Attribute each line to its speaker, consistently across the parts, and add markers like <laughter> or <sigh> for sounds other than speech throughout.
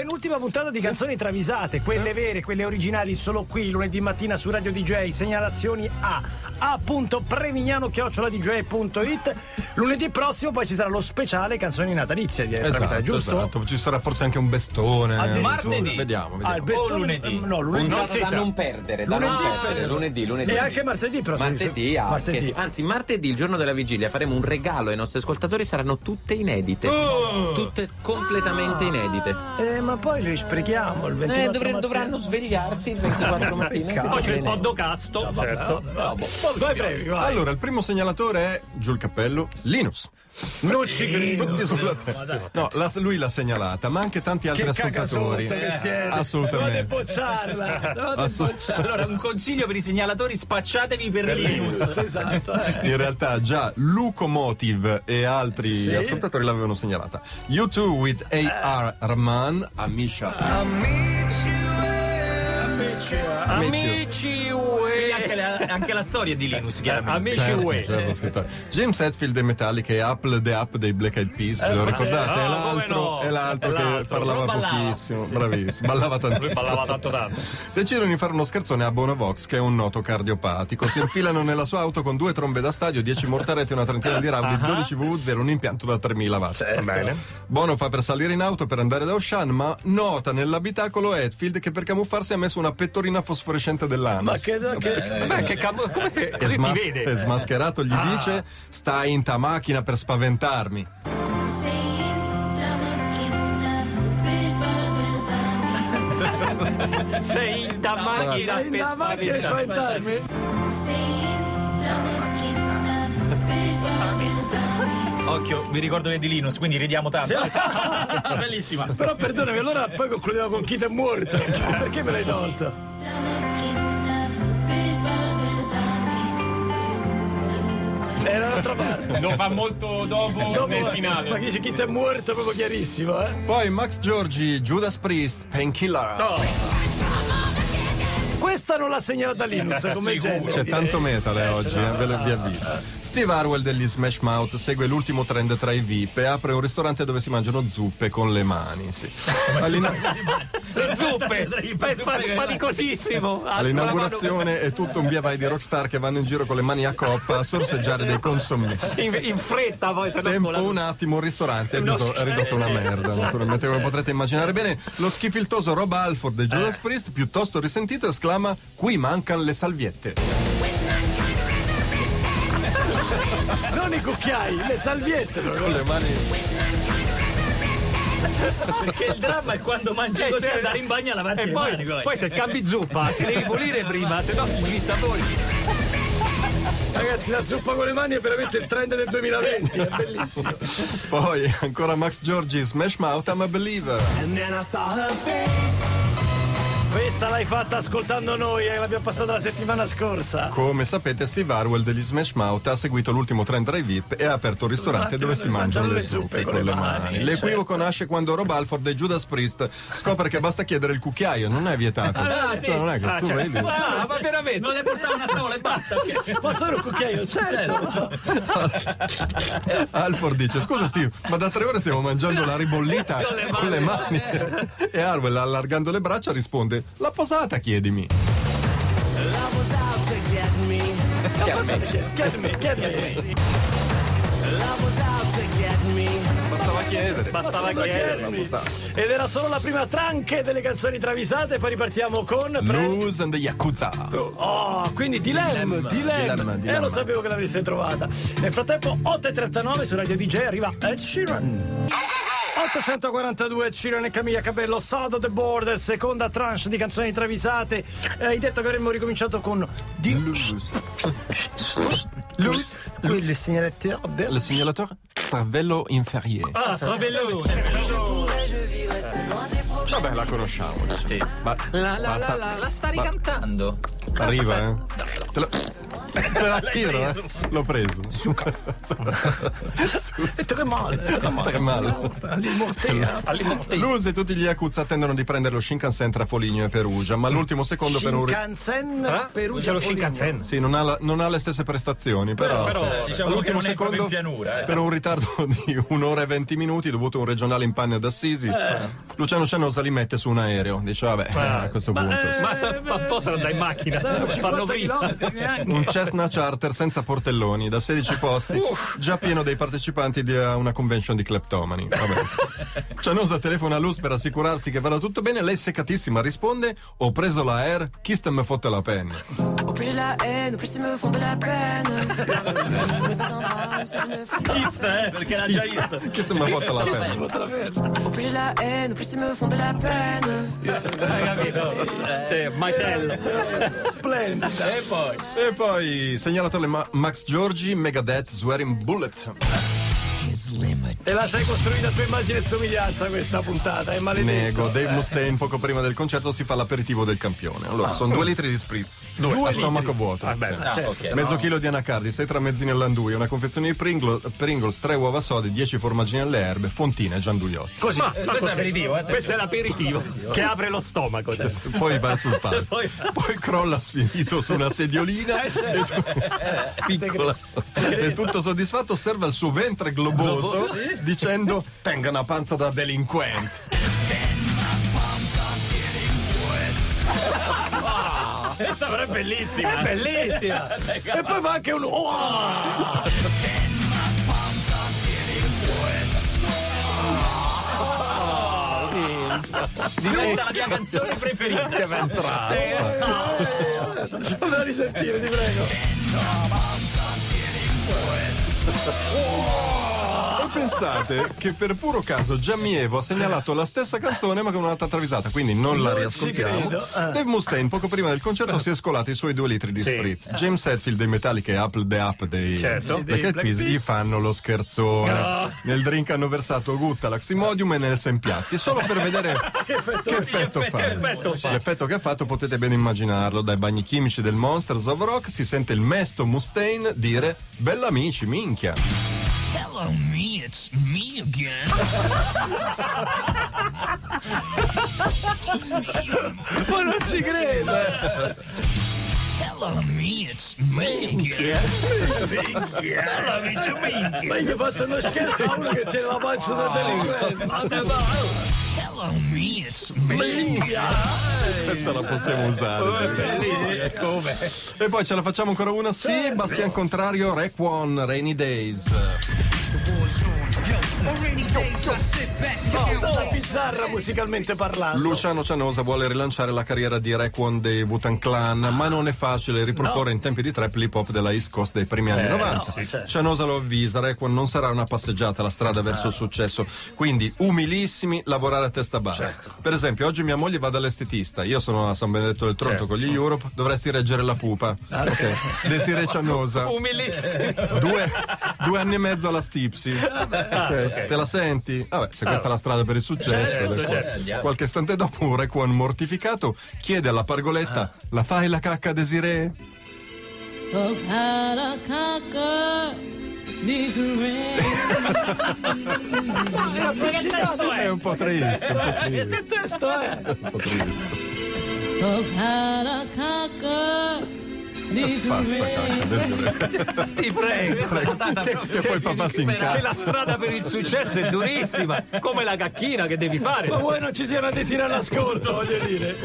Speaker 1: penultima puntata di canzoni travisate, quelle vere, quelle originali, solo qui lunedì mattina su Radio DJ. Segnalazioni a a.premignano.it. Lunedì prossimo poi ci sarà lo speciale canzoni natalizie di travisate,
Speaker 2: Esatto,
Speaker 1: giusto?
Speaker 2: esatto. Ci sarà forse anche un bestone.
Speaker 3: Martedì.
Speaker 2: Vediamo, vediamo.
Speaker 1: Ah, il bestone-
Speaker 3: O lunedì?
Speaker 1: No, lunedì.
Speaker 3: Si
Speaker 4: da non perdere, da
Speaker 1: Lunedì
Speaker 4: non
Speaker 1: per-
Speaker 4: perdere. Lunedì, lunedì.
Speaker 1: E anche martedì prossimo.
Speaker 4: Martedì, anche,
Speaker 1: Martedì.
Speaker 4: anzi martedì, il giorno della vigilia, faremo un regalo ai nostri ascoltatori, saranno tutte inedite.
Speaker 1: Oh!
Speaker 4: Tutte completamente inedite.
Speaker 1: Eh, ma poi li sprechiamo il 24
Speaker 4: Eh, dovre-
Speaker 1: mattina.
Speaker 4: dovranno svegliarsi il 24 mattina.
Speaker 1: Peccato.
Speaker 3: Poi c'è il
Speaker 4: Bene.
Speaker 3: poddocasto. certo.
Speaker 1: Brevi, vai.
Speaker 2: Allora, il primo segnalatore è giù il cappello, Linus.
Speaker 1: Non ci credo.
Speaker 2: Tutti sulla testa. No, la- lui l'ha segnalata, ma anche tanti altri
Speaker 1: Che
Speaker 2: ascoltatori.
Speaker 1: che siete.
Speaker 2: Assolutamente.
Speaker 1: Dovete bocciarla. <laughs> Dovete
Speaker 2: Assolut-
Speaker 1: bocciarla.
Speaker 3: Allora, un consiglio per i segnalatori: spacciatevi per Linus.
Speaker 1: Esatto. eh.
Speaker 2: In realtà già Lucomotive e altri
Speaker 1: Sì.
Speaker 2: ascoltatori l'avevano segnalata. U2 with A.R. Rahman, Amisha.
Speaker 3: Amici Quindi anche la, anche la storia è di Linus, chiaramente.
Speaker 5: Amici
Speaker 2: Certo,
Speaker 5: UE.
Speaker 2: certo, scrittore. James Hetfield dei Metallica e Apple the Up dei Black Eyed Peas, ve lo ricordate? È
Speaker 5: ah,
Speaker 2: l'altro,
Speaker 5: no?
Speaker 2: è l'altro
Speaker 5: È
Speaker 2: che parlava
Speaker 3: ballava.
Speaker 2: pochissimo, bravissimo, ballava
Speaker 5: Lui
Speaker 2: tantissimo.
Speaker 5: ballava tanto tanto.
Speaker 2: Decidono di fare uno scherzone a Bonavox, che è un noto cardiopatico. Si infilano nella sua auto con due trombe da stadio, 10 mortaretti, una trentina di round, 12 VV0, un impianto da 3000 watt.
Speaker 1: Bene.
Speaker 2: Bono fa per salire in auto per andare da Ocean, ma nota nell'abitacolo Hetfield che per camuffarsi ha messo una pettorina fosforescente dell'ANAS.
Speaker 1: Ma che, che,
Speaker 5: Beh, che cam- come se
Speaker 2: E,
Speaker 5: così
Speaker 2: smas-
Speaker 5: vede?
Speaker 2: smascherato gli dice: Stai in ta macchina per spaventarmi.
Speaker 6: Sei in ta macchina per spaventarmi. <laughs>
Speaker 5: Sei in da macchina per spaventarmi.
Speaker 3: Occhio, vi ricordo che è di Linus, quindi ridiamo tanto. <laughs> Bellissima.
Speaker 1: Però perdonami, allora poi concludeva con chi è morto. Perché me l'hai tolto? Era un'altra parte.
Speaker 5: Lo fa molto dopo,
Speaker 1: Dopo,
Speaker 5: nel
Speaker 1: Ma
Speaker 5: finale.
Speaker 1: chi dice chi è morto, proprio chiarissimo, eh?
Speaker 2: Poi Max Giorgi, Judas Priest, Painkiller.
Speaker 5: No,
Speaker 1: Questa non l'ha segnalata Linus come
Speaker 3: Sicuro.
Speaker 1: genere.
Speaker 2: C'è
Speaker 1: direi.
Speaker 2: tanto metal eh,
Speaker 1: Eh,
Speaker 2: oggi, eh, ve lo vi avviso. Steve Harwell degli Smash Mouth segue l'ultimo trend tra i VIP e apre un ristorante dove si mangiano zuppe con le mani. Sì. All'ina-
Speaker 5: le zuppe. È fa- faticosissimo.
Speaker 2: all'inaugurazione è tutto un via vai di rockstar che vanno in giro con le mani a coppa a sorseggiare dei consommi.
Speaker 5: In, in fretta poi, se
Speaker 2: Tempo
Speaker 5: la-
Speaker 2: un attimo, il ristorante è diso- ridotto una merda, naturalmente come potrete immaginare bene. Lo schifiltoso Rob Alford del Judas Priest, piuttosto risentito, esclama: Qui mancano le salviette.
Speaker 1: Non i cucchiai, le salviette.
Speaker 2: Con le mani.
Speaker 3: Perché il dramma è quando mangi
Speaker 5: Eh,
Speaker 3: così
Speaker 5: certo.
Speaker 3: andare in bagno a lavarti
Speaker 5: E
Speaker 3: le
Speaker 5: poi,
Speaker 3: mani. poi.
Speaker 5: poi se cambi zuppa, ti devi pulire prima, se no gli sapori.
Speaker 1: Ragazzi, la zuppa con le mani è veramente il trend del 2020, è bellissimo.
Speaker 2: Poi ancora Max Giorgi, Smash Mouth, I'm a believer.
Speaker 1: Questa l'hai fatta ascoltando noi, eh, l'abbiamo passata la settimana scorsa.
Speaker 2: Come sapete, Steve Harwell degli Smash Mouth ha seguito l'ultimo trend tra i VIP e ha aperto un ristorante dove si mangiano le zuppe con le mani. L'equivoco nasce quando Rob Alford e Judas Priest scopre che basta chiedere il cucchiaio, non è vietato.
Speaker 3: Ah, sì.
Speaker 2: Cioè, non è che
Speaker 5: Ah,
Speaker 2: tu
Speaker 5: cioè-
Speaker 2: vedi.
Speaker 5: Ah, ma veramente?
Speaker 3: Non le portavo una tavola e basta.
Speaker 1: Posso avere un cucchiaio? Certo.
Speaker 2: Alford dice: Scusa, Steve, ma da tre ore stiamo mangiando la ribollita con le mani. E Harwell, allargando le braccia, risponde: La posata, chiedimi.
Speaker 1: Chiedimi, chiedimi.
Speaker 2: Bastava chiedere.
Speaker 5: Bastava
Speaker 1: Solo
Speaker 5: chiedere.
Speaker 1: chiedimi.
Speaker 2: posata.
Speaker 1: Ed era solo la prima tranche delle canzoni travisate, poi ripartiamo con...
Speaker 2: Lose and the Yakuza.
Speaker 1: Oh, quindi Dilem, Dilem.
Speaker 2: Dilemma,
Speaker 1: Eh, lo sapevo che l'avreste trovata. Nel frattempo, 8.39 su Radio DJ arriva Ed Sheeran. 842 Sheeran e Camilla Cabello, of the Border, seconda tranche di canzoni travisate. Eh, hai detto che avremmo ricominciato con di
Speaker 2: Lose.
Speaker 1: Lui, lui le segnalatore del
Speaker 2: Le segnalatore cervello inferiore.
Speaker 5: Ah, cervello.
Speaker 2: Vabbè, la conosciamo.
Speaker 3: Sì.
Speaker 2: Ma
Speaker 3: La, la,
Speaker 2: basta-
Speaker 3: la, la, la sta ricantando.
Speaker 2: Arriva, eh? Te la, te la tiro, eh? L'ho preso.
Speaker 1: Detto <laughs> che male. Che male. All'immortea.
Speaker 2: Luz e tutti gli Yakuza attendono di prendere lo Shinkansen tra Foligno e Perugia, ma all'ultimo secondo per un...
Speaker 1: Shinkansen,
Speaker 5: Eh?
Speaker 1: Perugia,
Speaker 5: lo. Shinkansen.
Speaker 2: Sì, non ha, la- non ha le stesse prestazioni, però,
Speaker 3: Però,
Speaker 2: sì.
Speaker 3: diciamo
Speaker 2: all'ultimo
Speaker 3: che non è proprio
Speaker 2: secondo
Speaker 3: in pianura, eh.
Speaker 2: per un ritardo <laughs> di un'ora e venti minuti dovuto a un regionale in panne ad Assisi, Luciano Cianosa li mette su un aereo. Dice vabbè, a questo punto. sì.
Speaker 5: Ma, ma possono andare in macchina,
Speaker 1: Saranno
Speaker 5: fanno
Speaker 1: 50
Speaker 5: prima.
Speaker 1: chilometri neanche.
Speaker 2: Un Cessna charter senza portelloni da 16 <laughs> posti, già pieno dei partecipanti di a una convention di kleptomani. Vabbè. <laughs> Cianosa telefona a Luz per assicurarsi che vada tutto bene. Lei seccatissima risponde: Ho preso la Air, chi ste me fotte la penna?
Speaker 6: Plus j'ai la haine, plus ils me font de la peine. Fais
Speaker 3: Vista, eh, perché l'ha già visto.
Speaker 2: Chi se me fotte la penna?
Speaker 6: Au plus j'ai la haine, plus ils me font de la peine.
Speaker 5: Hai capito? Sì, macello.
Speaker 1: Splendida.
Speaker 3: E poi.
Speaker 2: E poi segnalatore Ma- Max Giorgi, Megadeth, Swearing Bullet.
Speaker 1: E la sei costruita a tua immagine e somiglianza questa puntata, è maledetto.
Speaker 2: Nego, Dave
Speaker 1: Eh.
Speaker 2: Mustaine poco prima del concerto si fa l'aperitivo del campione. Allora, sono due litri di spritz.
Speaker 1: Due
Speaker 2: a stomaco vuoto.
Speaker 5: Vabbè,
Speaker 3: Ah,
Speaker 1: certo,
Speaker 3: ok.
Speaker 1: se
Speaker 2: Mezzo
Speaker 1: no-
Speaker 2: chilo di anacardi, 6 tramezzini all'andui, una confezione di Pringle- Pringles, 3 uova sode, 10 formaggini alle erbe, fontine e gianduiotti.
Speaker 1: Così.
Speaker 5: Ma, ma
Speaker 3: questo è l'aperitivo, eh,
Speaker 5: Questo è l'aperitivo che apre lo stomaco. cioè.
Speaker 2: Poi va sul palco. <laughs>
Speaker 5: Poi-
Speaker 2: Poi crolla sfinito su una sediolina
Speaker 1: Eh, certo.
Speaker 2: e <laughs> tu- piccola e tutto soddisfatto osserva il suo ventre globoso dicendo tenga una panza da delinquente
Speaker 5: Questa però è bellissima. È bellissima.
Speaker 1: E poi fa anche un. Oh!
Speaker 3: Diventa la mia canzone preferita.
Speaker 2: che ventrazza
Speaker 1: Fammi risentire, ti prego.
Speaker 2: e pensate che per puro caso Giammievo ha segnalato la stessa canzone ma con un'altra travisata quindi non la
Speaker 1: Non
Speaker 2: riascoltiamo
Speaker 1: eh.
Speaker 2: Dave Mustaine poco prima del concerto si è scolato i suoi due litri di
Speaker 5: Sì.
Speaker 2: spritz James Hetfield dei Metallica e Apple the Up dei
Speaker 5: Certo.
Speaker 2: Black Eyed Peas gli fanno lo scherzone
Speaker 5: No.
Speaker 2: nel drink hanno versato gutta l'aximodium e nel sempiatti solo per vedere <laughs>
Speaker 1: Che effetto
Speaker 2: che effetto fa
Speaker 5: che effetto fa.
Speaker 2: l'effetto che ha fatto potete ben immaginarlo dai bagni chimici del Monsters of Rock si sente il mesto Mustaine dire bella amici minchia
Speaker 7: Hello, me, it's me again.
Speaker 1: Ma non ci credo.
Speaker 7: Hello, me, it's me again. Hello, amici minchia.
Speaker 1: Ma gli ho fatto uno scherzo a uno che tiene la pancia da delinquente.
Speaker 7: Hello, me, it's me again.
Speaker 2: questa la possiamo usare
Speaker 3: Come?
Speaker 2: E poi ce la facciamo ancora una? Sì, Bastian Contrario, Rec One, Rainy Days.
Speaker 1: Bizzarra musicalmente parlando.
Speaker 2: Luciano Cianosa vuole rilanciare la carriera di One dei Wu-Tang Clan, ma non è facile riproporre in tempi di trap l'hip hop della East Coast dei primi anni 90.
Speaker 1: no, sì, certo.
Speaker 2: Cianosa lo avvisa, One non sarà una passeggiata la strada verso il successo, quindi umilissimi, lavorare a testa bassa. Per esempio, oggi mia moglie va dall'estetista, io sono a San Benedetto del Tronto con gli Europe, dovresti reggere la pupa. Ok. Desiree Cianosa. <laughs>
Speaker 5: Umilissimo.
Speaker 2: Due, due anni e mezzo alla Stipsy. Ok, Te la senti? Vabbè, se questa è la strada per il successo.
Speaker 5: Certo,
Speaker 2: adesso-
Speaker 5: certo.
Speaker 2: Qualche istante dopo un Requan mortificato chiede alla pargoletta la fai la cacca Desiree?
Speaker 6: I've had a cocker. These rain.
Speaker 1: È
Speaker 2: un po' triste, un po' triste,
Speaker 1: Che testo è?
Speaker 2: un po' triste.
Speaker 6: I've had a cocker. These
Speaker 2: Basta cacca. <laughs>
Speaker 5: Ti prego.
Speaker 2: Che, che poi papà si
Speaker 5: Che la
Speaker 2: incazza.
Speaker 5: strada per il successo è durissima, come la cacchina che devi fare.
Speaker 1: Ma vuoi non ci sia una desira all'ascolto, voglio dire.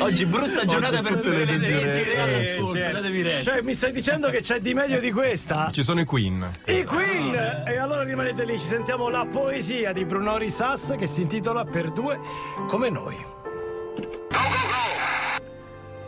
Speaker 3: Oggi brutta giornata per
Speaker 2: tutte le desire- eh,
Speaker 3: reggere.
Speaker 1: Cioè, mi stai dicendo che c'è di meglio di questa?
Speaker 2: Ci sono i Queen.
Speaker 1: I Queen! E allora rimanete lì, ci sentiamo la poesia di Brunori Sass che si intitola Per due come noi.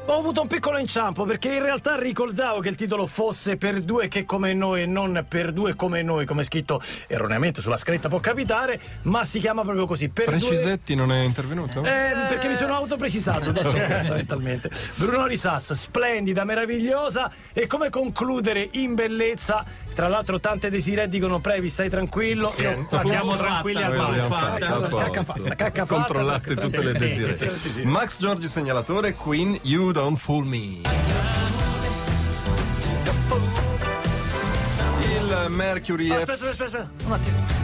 Speaker 1: Ho avuto un piccolo inciampo perché in realtà ricordavo che il titolo fosse Per due che come noi e non Per due come noi, come scritto erroneamente sulla scritta può capitare, ma si chiama proprio così. Per due
Speaker 2: Precisetti non è intervenuto?
Speaker 1: eh, perché mi sono autoprecisato da solo <laughs> fondamentalmente. Bruno Risas, splendida, meravigliosa e come concludere in bellezza Tra l'altro tante desire dicono Previ, stai tranquillo. Io-
Speaker 5: Andiamo tranquilli al bar.
Speaker 2: Controllate tutte le
Speaker 1: Sì,
Speaker 2: desire.
Speaker 1: sì, sì, sì.
Speaker 2: Max Giorgi segnalatore, Queen, You Don't Fool Me. Il Mercury
Speaker 1: Aspetta,
Speaker 2: F.
Speaker 1: aspetta, aspetta, un attimo.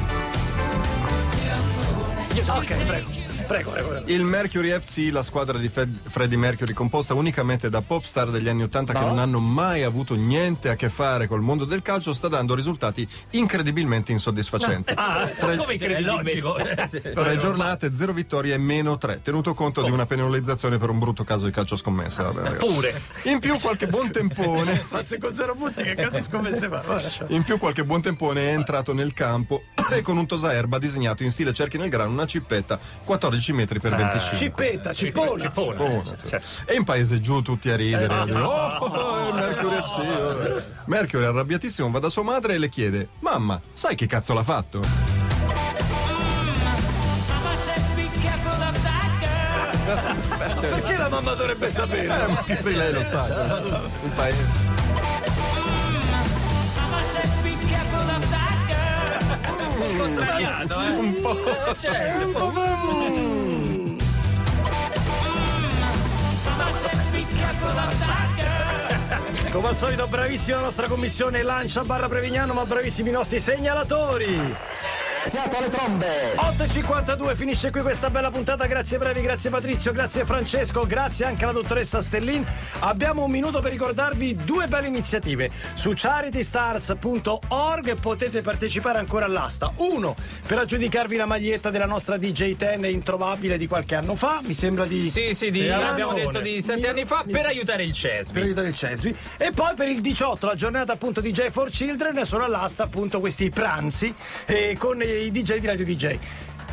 Speaker 1: Ok, prego, prego, prego. prego.
Speaker 2: Il Mercury FC, la squadra di Fred- Freddie Mercury, composta unicamente da pop star degli anni 80 che
Speaker 1: No.
Speaker 2: non hanno mai avuto niente a che fare col mondo del calcio, sta dando risultati incredibilmente insoddisfacenti. <laughs>
Speaker 5: Ah,
Speaker 2: Tre-
Speaker 5: come
Speaker 3: È
Speaker 5: incredibilmente?
Speaker 3: logico. <laughs>
Speaker 2: Tre giornate, zero vittorie e meno tre, tenuto conto di una penalizzazione per un brutto caso di calcio scommesse. vabbè.
Speaker 5: Pure.
Speaker 2: In più qualche buon tempone. <laughs>
Speaker 1: Ma se con zero punti che cazzo scommesse fa?
Speaker 2: In più qualche buon tempone è entrato nel campo <clears throat> e con un tosaerba disegnato in stile cerchi nel grano una cippetta 14 metri per 25.
Speaker 1: Cippetta, cippona.
Speaker 5: Cippona.
Speaker 2: Oh, sì. E in paese giù tutti a ridere. dire, oh, oh, oh, Mercury oh. Mercury arrabbiatissimo va da sua madre e le chiede: Mamma, sai chi cazzo l'ha fatto?
Speaker 1: Perché la mamma dovrebbe sapere?
Speaker 2: Eh, ma che lei lo sa. In paese. Un po'.
Speaker 3: Certo.
Speaker 1: Come al solito, bravissima la nostra commissione Lancia barra Prevignano, ma bravissimi i nostri segnalatori. 8.52 finisce qui questa bella puntata. Grazie Brevi, grazie Patrizio, grazie Francesco, grazie anche alla dottoressa Stellin. Abbiamo un minuto per ricordarvi due belle iniziative. Su charitystars.org potete partecipare ancora all'asta. Uno, per aggiudicarvi la maglietta della nostra DJ Ten introvabile di qualche anno fa. Mi sembra di.
Speaker 3: Sì, sì, di,
Speaker 1: Eh,
Speaker 3: abbiamo detto di sette anni fa per aiutare il CESBI.
Speaker 1: per aiutare il CESVI e poi per il 18 la giornata appunto DJ for Children sono all'asta appunto questi pranzi eh, con i DJ di Radio DJ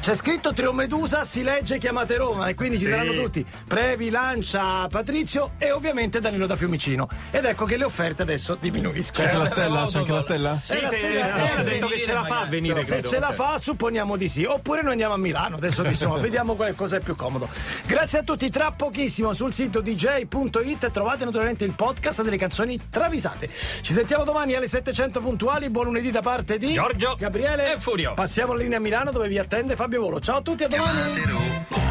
Speaker 1: c'è scritto Trio Medusa, si legge chiamate Roma e quindi ci saranno tutti Previ, Lancia, Patrizio e ovviamente Danilo da Fiumicino ed ecco che le offerte adesso diminuiscono
Speaker 2: C'è anche la stella? C'è anche la stella?
Speaker 1: Eh, la
Speaker 5: Sì,
Speaker 1: stella, sì.
Speaker 5: detto che ce la fa a venire,
Speaker 1: Se
Speaker 5: credo.
Speaker 1: ce la fa, supponiamo di sì. Oppure noi andiamo a Milano. Adesso insomma, <laughs> vediamo qual- cosa è più comodo. Grazie a tutti. Tra pochissimo sul sito dj.it trovate naturalmente il podcast delle canzoni travisate. Ci sentiamo domani alle 700 puntuali. Buon lunedì da parte di
Speaker 3: Giorgio
Speaker 1: Gabriele
Speaker 3: e Furio.
Speaker 1: Passiamo alla linea a Milano dove vi attende Fabio Volo. Ciao a tutti, a domani.